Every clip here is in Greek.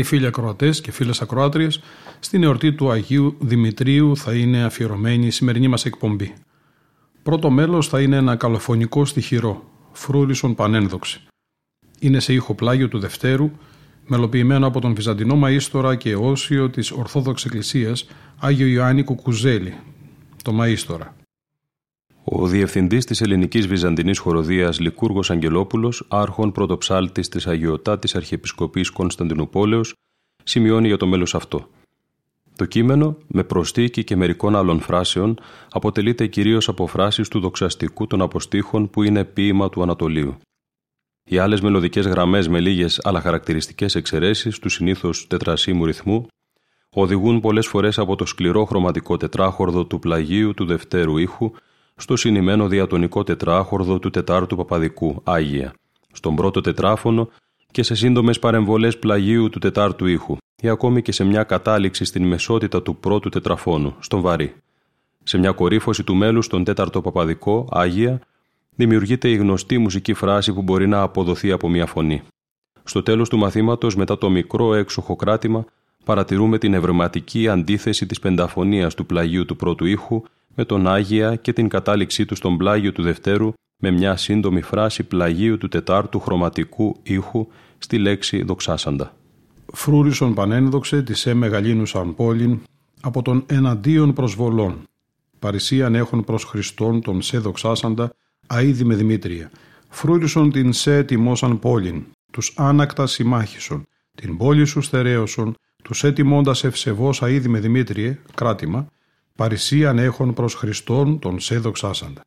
Αγαπητοί φίλοι ακροατές και φίλες ακροάτριες, στην εορτή του Αγίου Δημητρίου θα είναι αφιερωμένη η σημερινή μας εκπομπή. Πρώτο μέλος θα είναι ένα καλοφωνικό στοιχειρό, φρούρισον πανένδοξη. Είναι σε ήχο πλάγιο του Δευτέρου, μελοποιημένο από τον Βυζαντινό Μαΐστορα και όσιο της Ορθόδοξης Εκκλησίας Άγιο Ιωάννη Κουκουζέλη, το Μαΐστορα. Ο διευθυντής της Ελληνικής Βυζαντινής Χοροδίας Λικούργο Αγγελόπουλος, άρχον πρωτοψάλτης της Αγιοτάτης Αρχιεπισκοπής Κωνσταντινούπολεως, σημειώνει για το μέλος αυτό. Το κείμενο, με προστίκη και μερικών άλλων φράσεων, αποτελείται κυρίως από φράσεις του δοξαστικού των αποστήχων που είναι ποίημα του Ανατολίου. Οι άλλες μελωδικές γραμμές με λίγες αλλά χαρακτηριστικές εξαιρέσεις του συνήθως τετρασίμου ρυθμού οδηγούν πολλές φορές από το σκληρό χρωματικό τετράχορδο του πλαγίου του δευτέρου ήχου στο συνημένο διατονικό τετράχορδο του τετάρτου παπαδικού, Άγια, στον πρώτο τετράφωνο και σε σύντομες παρεμβολές πλαγίου του τετάρτου ήχου, ή ακόμη και σε μια κατάληξη στην μεσότητα του πρώτου τετραφώνου, στον βαρύ. Σε μια κορύφωση του μέλους στον τέταρτο παπαδικό, Άγια, δημιουργείται η γνωστή μουσική φράση που μπορεί να αποδοθεί από μια φωνή. Στο τέλος του μαθήματος, μετά το μικρό έξοχο κράτημα, παρατηρούμε την ευρηματική αντίθεση της πενταφωνίας του πλαγίου του πρώτου ήχου με τον Άγια και την κατάληξή του στον πλάγιο του Δευτέρου με μια σύντομη φράση πλαγίου του Τετάρτου χρωματικού ήχου στη λέξη δοξάσαντα. Φρούρισον πανένδοξε της ε μεγαλύνους σαν πόλην από τον εναντίον προσβολών. Παρισίαν έχουν προς Χριστόν τον σε δοξάσαντα αίδη με Δημήτρια. Φρούρισον την σε τιμώσαν πόλην, τους άνακτα συμμάχισον, την πόλη σου στερέωσον, τους έτοιμώντας ευσεβώς αίδη με Δημήτριε, κράτημα, παρησίαν έχουν προς Χριστόν τον σε δοξάσαντα.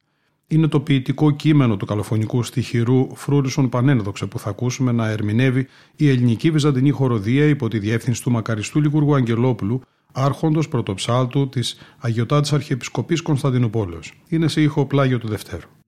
Είναι το ποιητικό κείμενο του καλοφωνικού στοιχειρού Φρούρισον Πανένδοξε που θα ακούσουμε να ερμηνεύει η ελληνική βυζαντινή χοροδία υπό τη διεύθυνση του μακαριστού Λιγούργου Αγγελόπουλου, άρχοντος πρωτοψάλτου της Αγιωτάτης Αρχιεπισκοπής Κωνσταντινούπολεως. Είναι σε ήχο πλάγιο του Δευτέρου.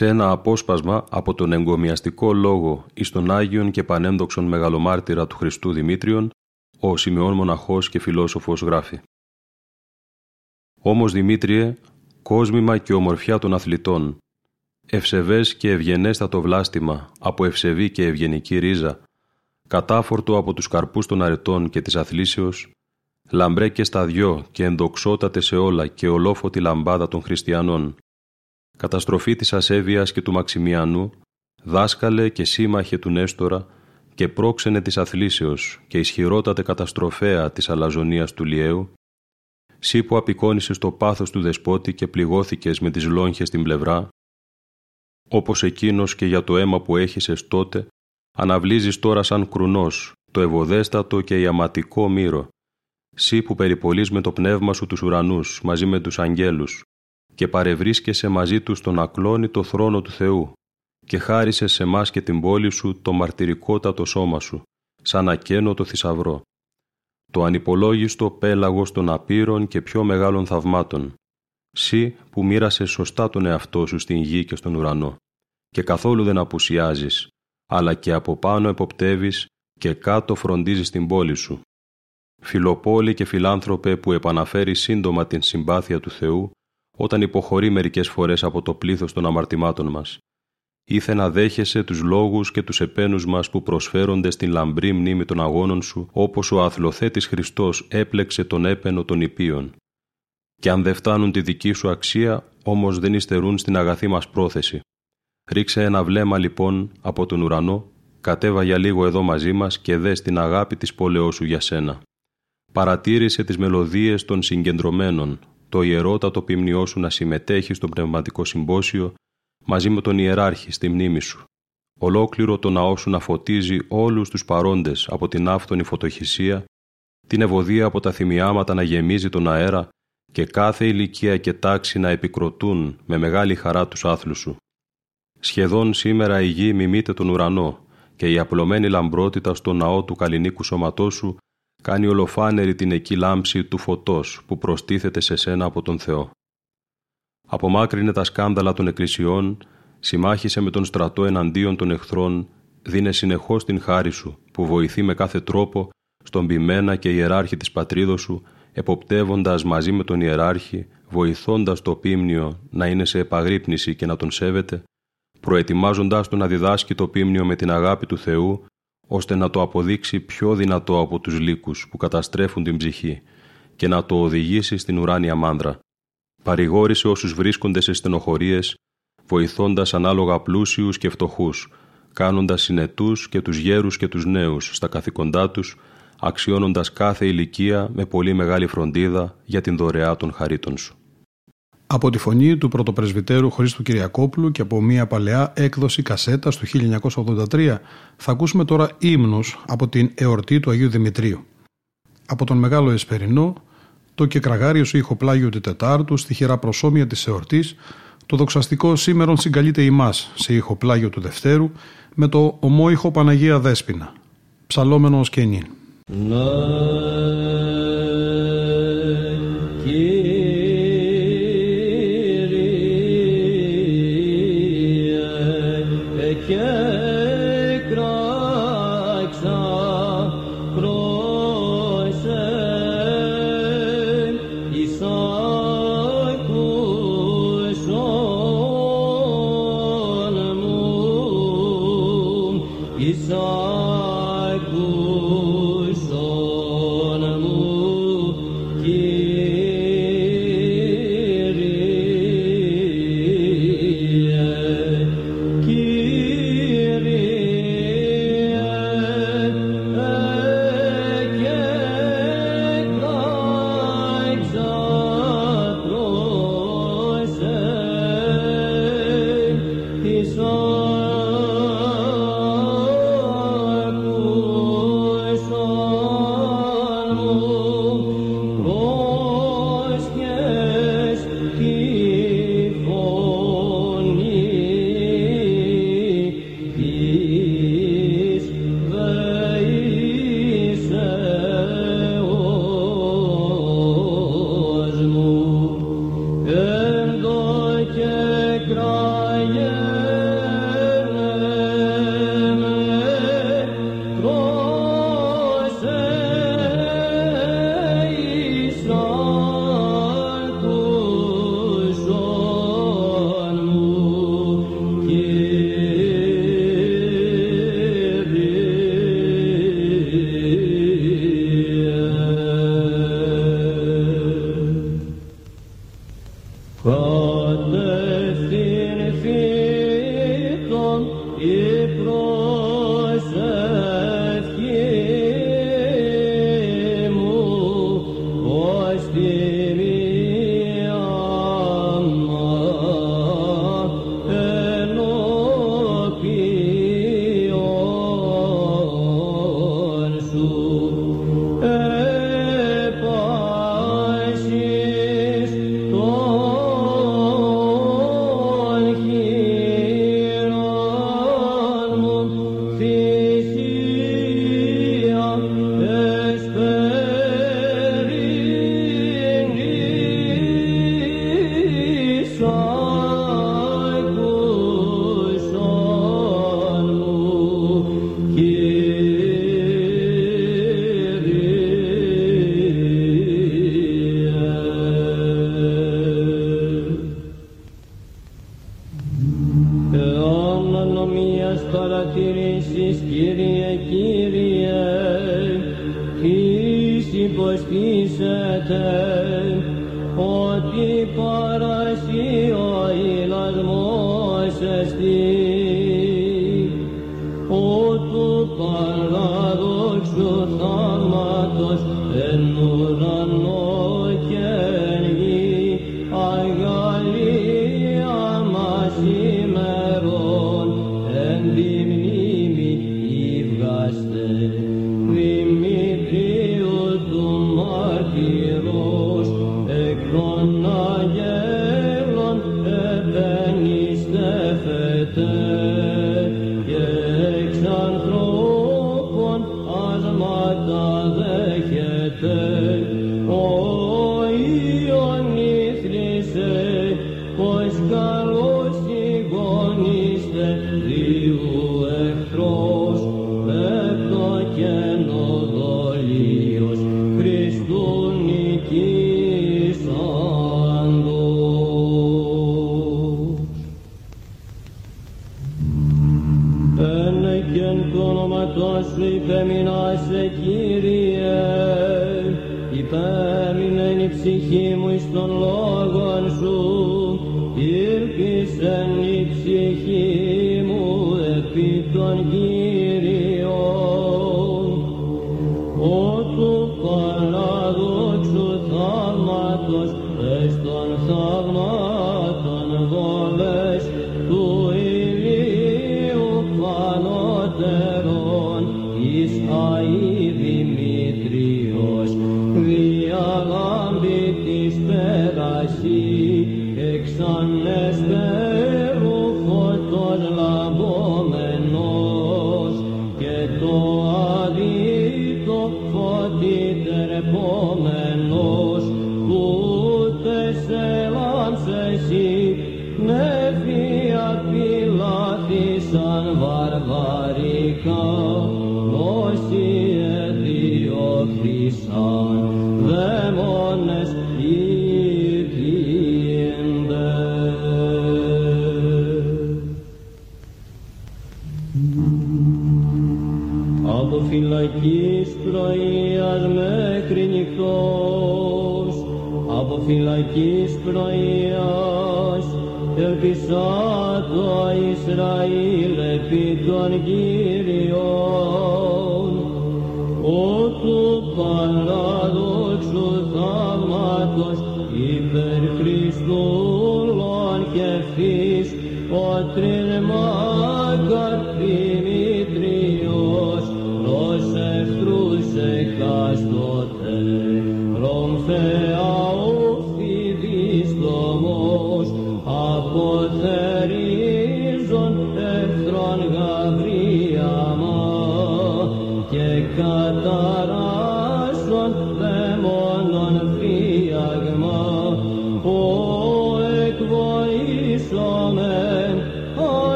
Σε ένα απόσπασμα από τον εγκομιαστικό λόγο εις τον Άγιον και πανένδοξον μεγαλομάρτυρα του Χριστού Δημήτριον, ο Σιμεών Μοναχός και φιλόσοφος γράφει. «Όμως Δημήτριε, κόσμημα και ομορφιά των αθλητών, ευσεβές και ευγενέστατο βλάστημα από ευσεβή και ευγενική ρίζα, κατάφορτο από τους καρπούς των αρετών και της αθλήσεως, λαμπρέ και σταδιό και ενδοξότατε σε όλα και ολόφωτη λαμπάδα των χριστιανών, καταστροφή της ασέβειας και του Μαξιμιανού, δάσκαλε και σύμμαχε του Νέστορα και πρόξενε της αθλήσεως και ισχυρότατε καταστροφέα της αλαζονίας του Λιέου, σύ που απεικόνισες το πάθος του δεσπότη και πληγώθηκες με τις λόγχες στην πλευρά, όπως εκείνος και για το αίμα που έχησες τότε, αναβλύζεις τώρα σαν κρουνός το ευωδέστατο και ιαματικό μύρο, σύ που περιπολείς με το πνεύμα σου τους ουρανούς μαζί με τους αγγέλους και παρευρίσκεσαι μαζί τους στον ακλόνητο θρόνο του Θεού και χάρισες σε εμάς και την πόλη σου το μαρτυρικότατο σώμα σου, σαν ακένωτο θησαυρό. Το ανυπολόγιστο πέλαγος των απείρων και πιο μεγάλων θαυμάτων. Σύ που μοίρασες σωστά τον εαυτό σου στην γη και στον ουρανό και καθόλου δεν απουσιάζεις, αλλά και από πάνω εποπτεύεις και κάτω φροντίζεις την πόλη σου. Φιλοπόλη και φιλάνθρωπε που επαναφέρει σύντομα την συμπάθεια του Θεού όταν υποχωρεί μερικές φορές από το πλήθος των αμαρτημάτων μας. Ήθε να δέχεσαι τους λόγους και τους επένους μας που προσφέρονται στην λαμπρή μνήμη των αγώνων σου, όπως ο αθλοθέτης Χριστός έπλεξε τον έπαινο των υπείων. Και αν δεν φτάνουν τη δική σου αξία, όμως δεν υστερούν στην αγαθή μας πρόθεση. Ρίξε ένα βλέμμα λοιπόν από τον ουρανό, κατέβα για λίγο εδώ μαζί μας και δες την αγάπη της πόλεως σου για σένα. Παρατήρησε τις μελωδίες των συγκεντρωμένων, το ιερότατο ποιμνιό σου να συμμετέχει στο πνευματικό συμπόσιο μαζί με τον ιεράρχη στη μνήμη σου. Ολόκληρο το ναό σου να φωτίζει όλους τους παρόντες από την άφθονη φωτοχυσία, την ευωδία από τα θυμιάματα να γεμίζει τον αέρα και κάθε ηλικία και τάξη να επικροτούν με μεγάλη χαρά τους άθλους σου. Σχεδόν σήμερα η γη μιμείται τον ουρανό και η απλωμένη λαμπρότητα στο ναό του καλλινίκου σώματός σου κάνει ολοφάνερη την εκεί λάμψη του φωτός που προστίθεται σε σένα από τον Θεό. Απομάκρυνε τα σκάνδαλα των εκκλησιών, συμμάχισε με τον στρατό εναντίον των εχθρών, δίνε συνεχώς την χάρη σου, που βοηθεί με κάθε τρόπο στον ποιμένα και ιεράρχη της πατρίδος σου, εποπτεύοντας μαζί με τον ιεράρχη, βοηθώντας το πίμνιο να είναι σε επαγρύπνηση και να τον σέβεται, προετοιμάζοντάς τον να διδάσκει το πίμνιο με την αγάπη του Θεού ώστε να το αποδείξει πιο δυνατό από τους λύκους που καταστρέφουν την ψυχή και να το οδηγήσει στην ουράνια μάνδρα. Παρηγόρησε όσους βρίσκονται σε στενοχωρίες, βοηθώντας ανάλογα πλούσιους και φτωχούς, κάνοντας συνετούς και τους γέρους και τους νέους στα καθηκοντά τους, αξιώνοντας κάθε ηλικία με πολύ μεγάλη φροντίδα για την δωρεά των χαρίτων σου. Από τη φωνή του πρωτοπρεσβυτέρου Χρήστου Κυριακόπουλου και από μια παλαιά έκδοση κασέτας του 1983 θα ακούσουμε τώρα ύμνους από την εορτή του Αγίου Δημητρίου. Από τον Μεγάλο Εσπερινό, το κεκραγάριο σου ηχοπλάγιο του Τετάρτου στη χειρά προσώμια της εορτής, το δοξαστικό σήμερον συγκαλείται ημάς σε ηχοπλάγιο του Δευτέρου με το ομόηχο Παναγία Δέσποινα, ψαλόμενος ως και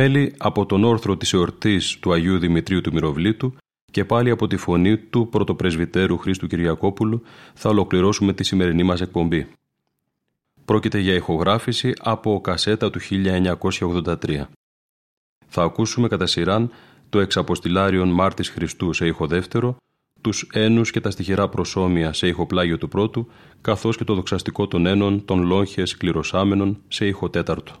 μέλη από τον όρθρο της εορτής του Αγίου Δημητρίου του Μυροβλήτου και πάλι από τη φωνή του πρωτοπρεσβυτέρου Χρήστου Κυριακόπουλου θα ολοκληρώσουμε τη σημερινή μας εκπομπή. Πρόκειται για ηχογράφηση από κασέτα του 1983. Θα ακούσουμε κατά σειράν το εξαποστηλάριον Μάρτης Χριστού σε ήχο δεύτερο, τους ένους και τα στοιχειρά προσώμια σε ήχο πλάγιο του πρώτου, καθώς και το δοξαστικό των ένων των λόγχες κληροσάμενων σε ήχο τέταρτο.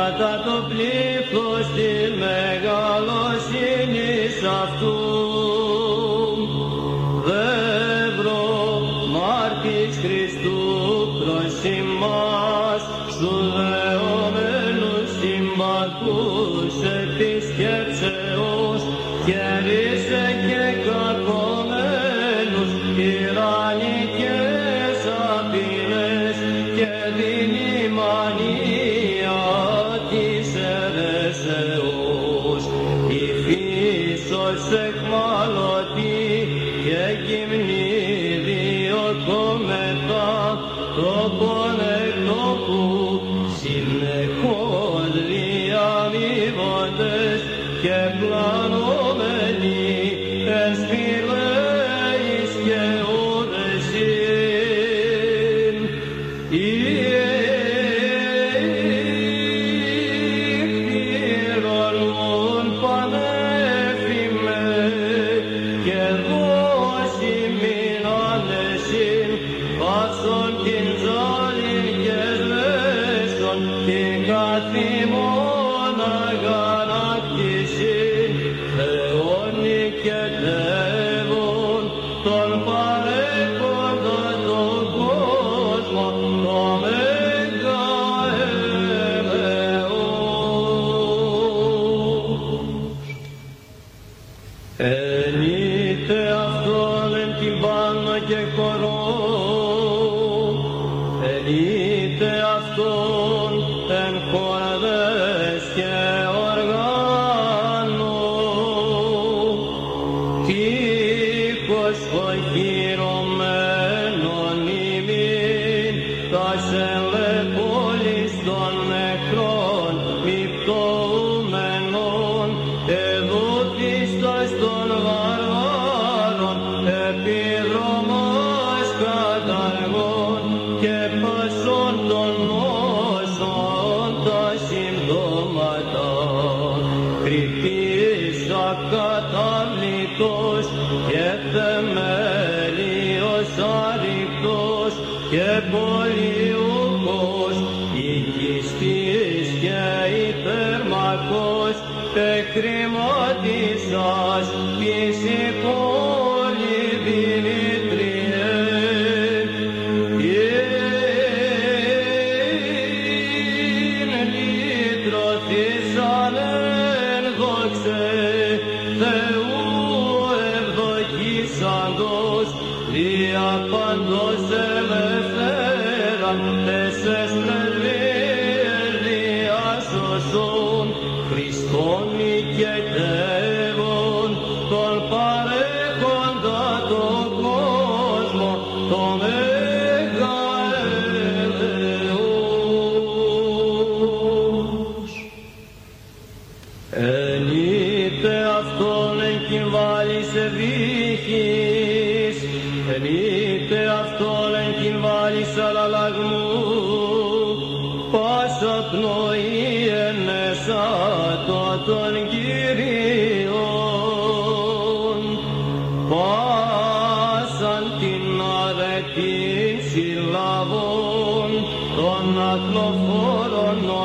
когда-то плив. euch, euch. επί συλλαβών των αθλοφόρων ο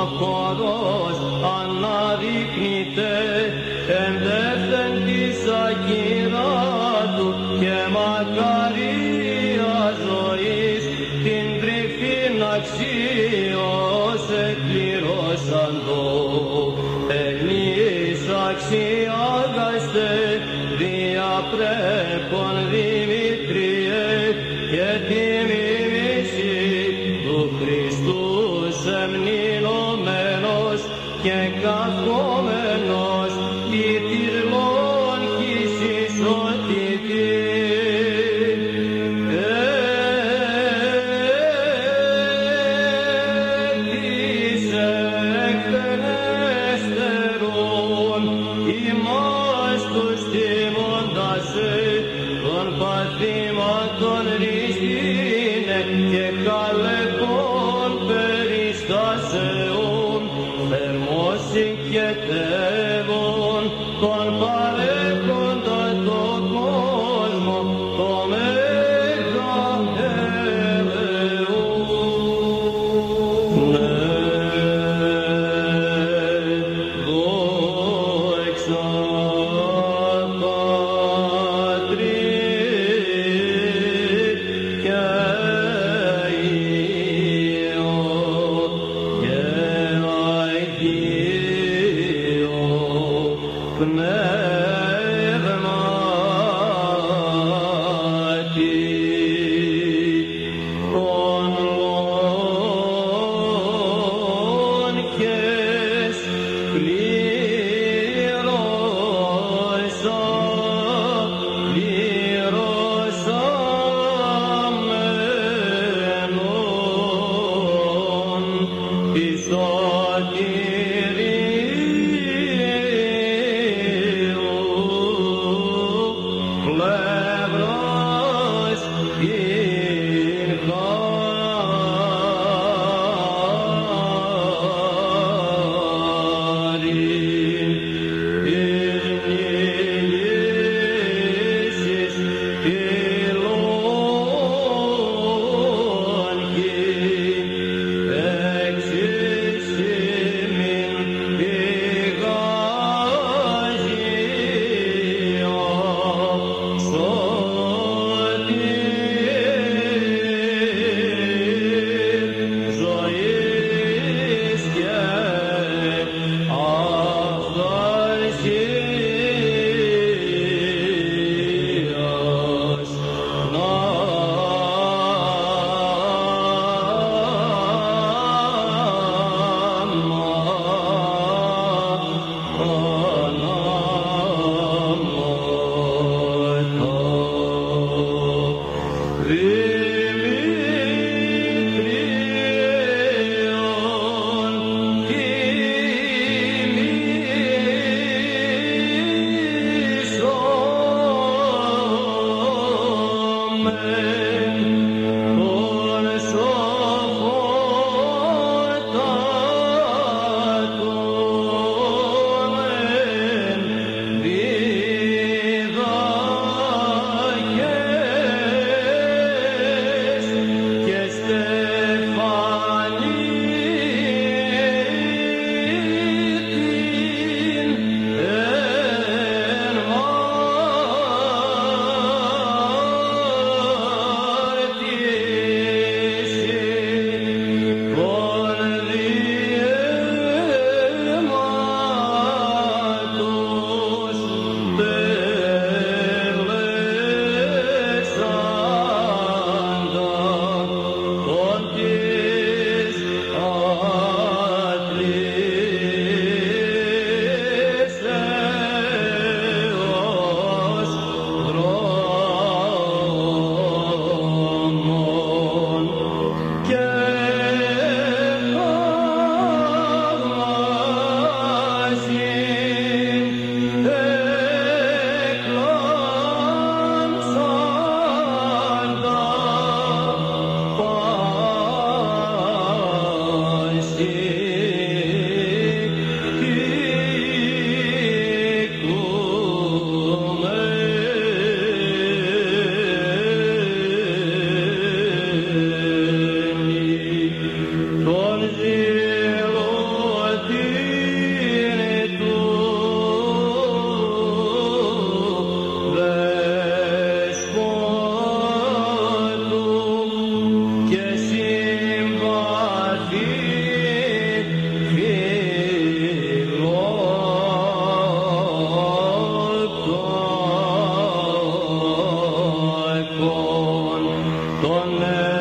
ولا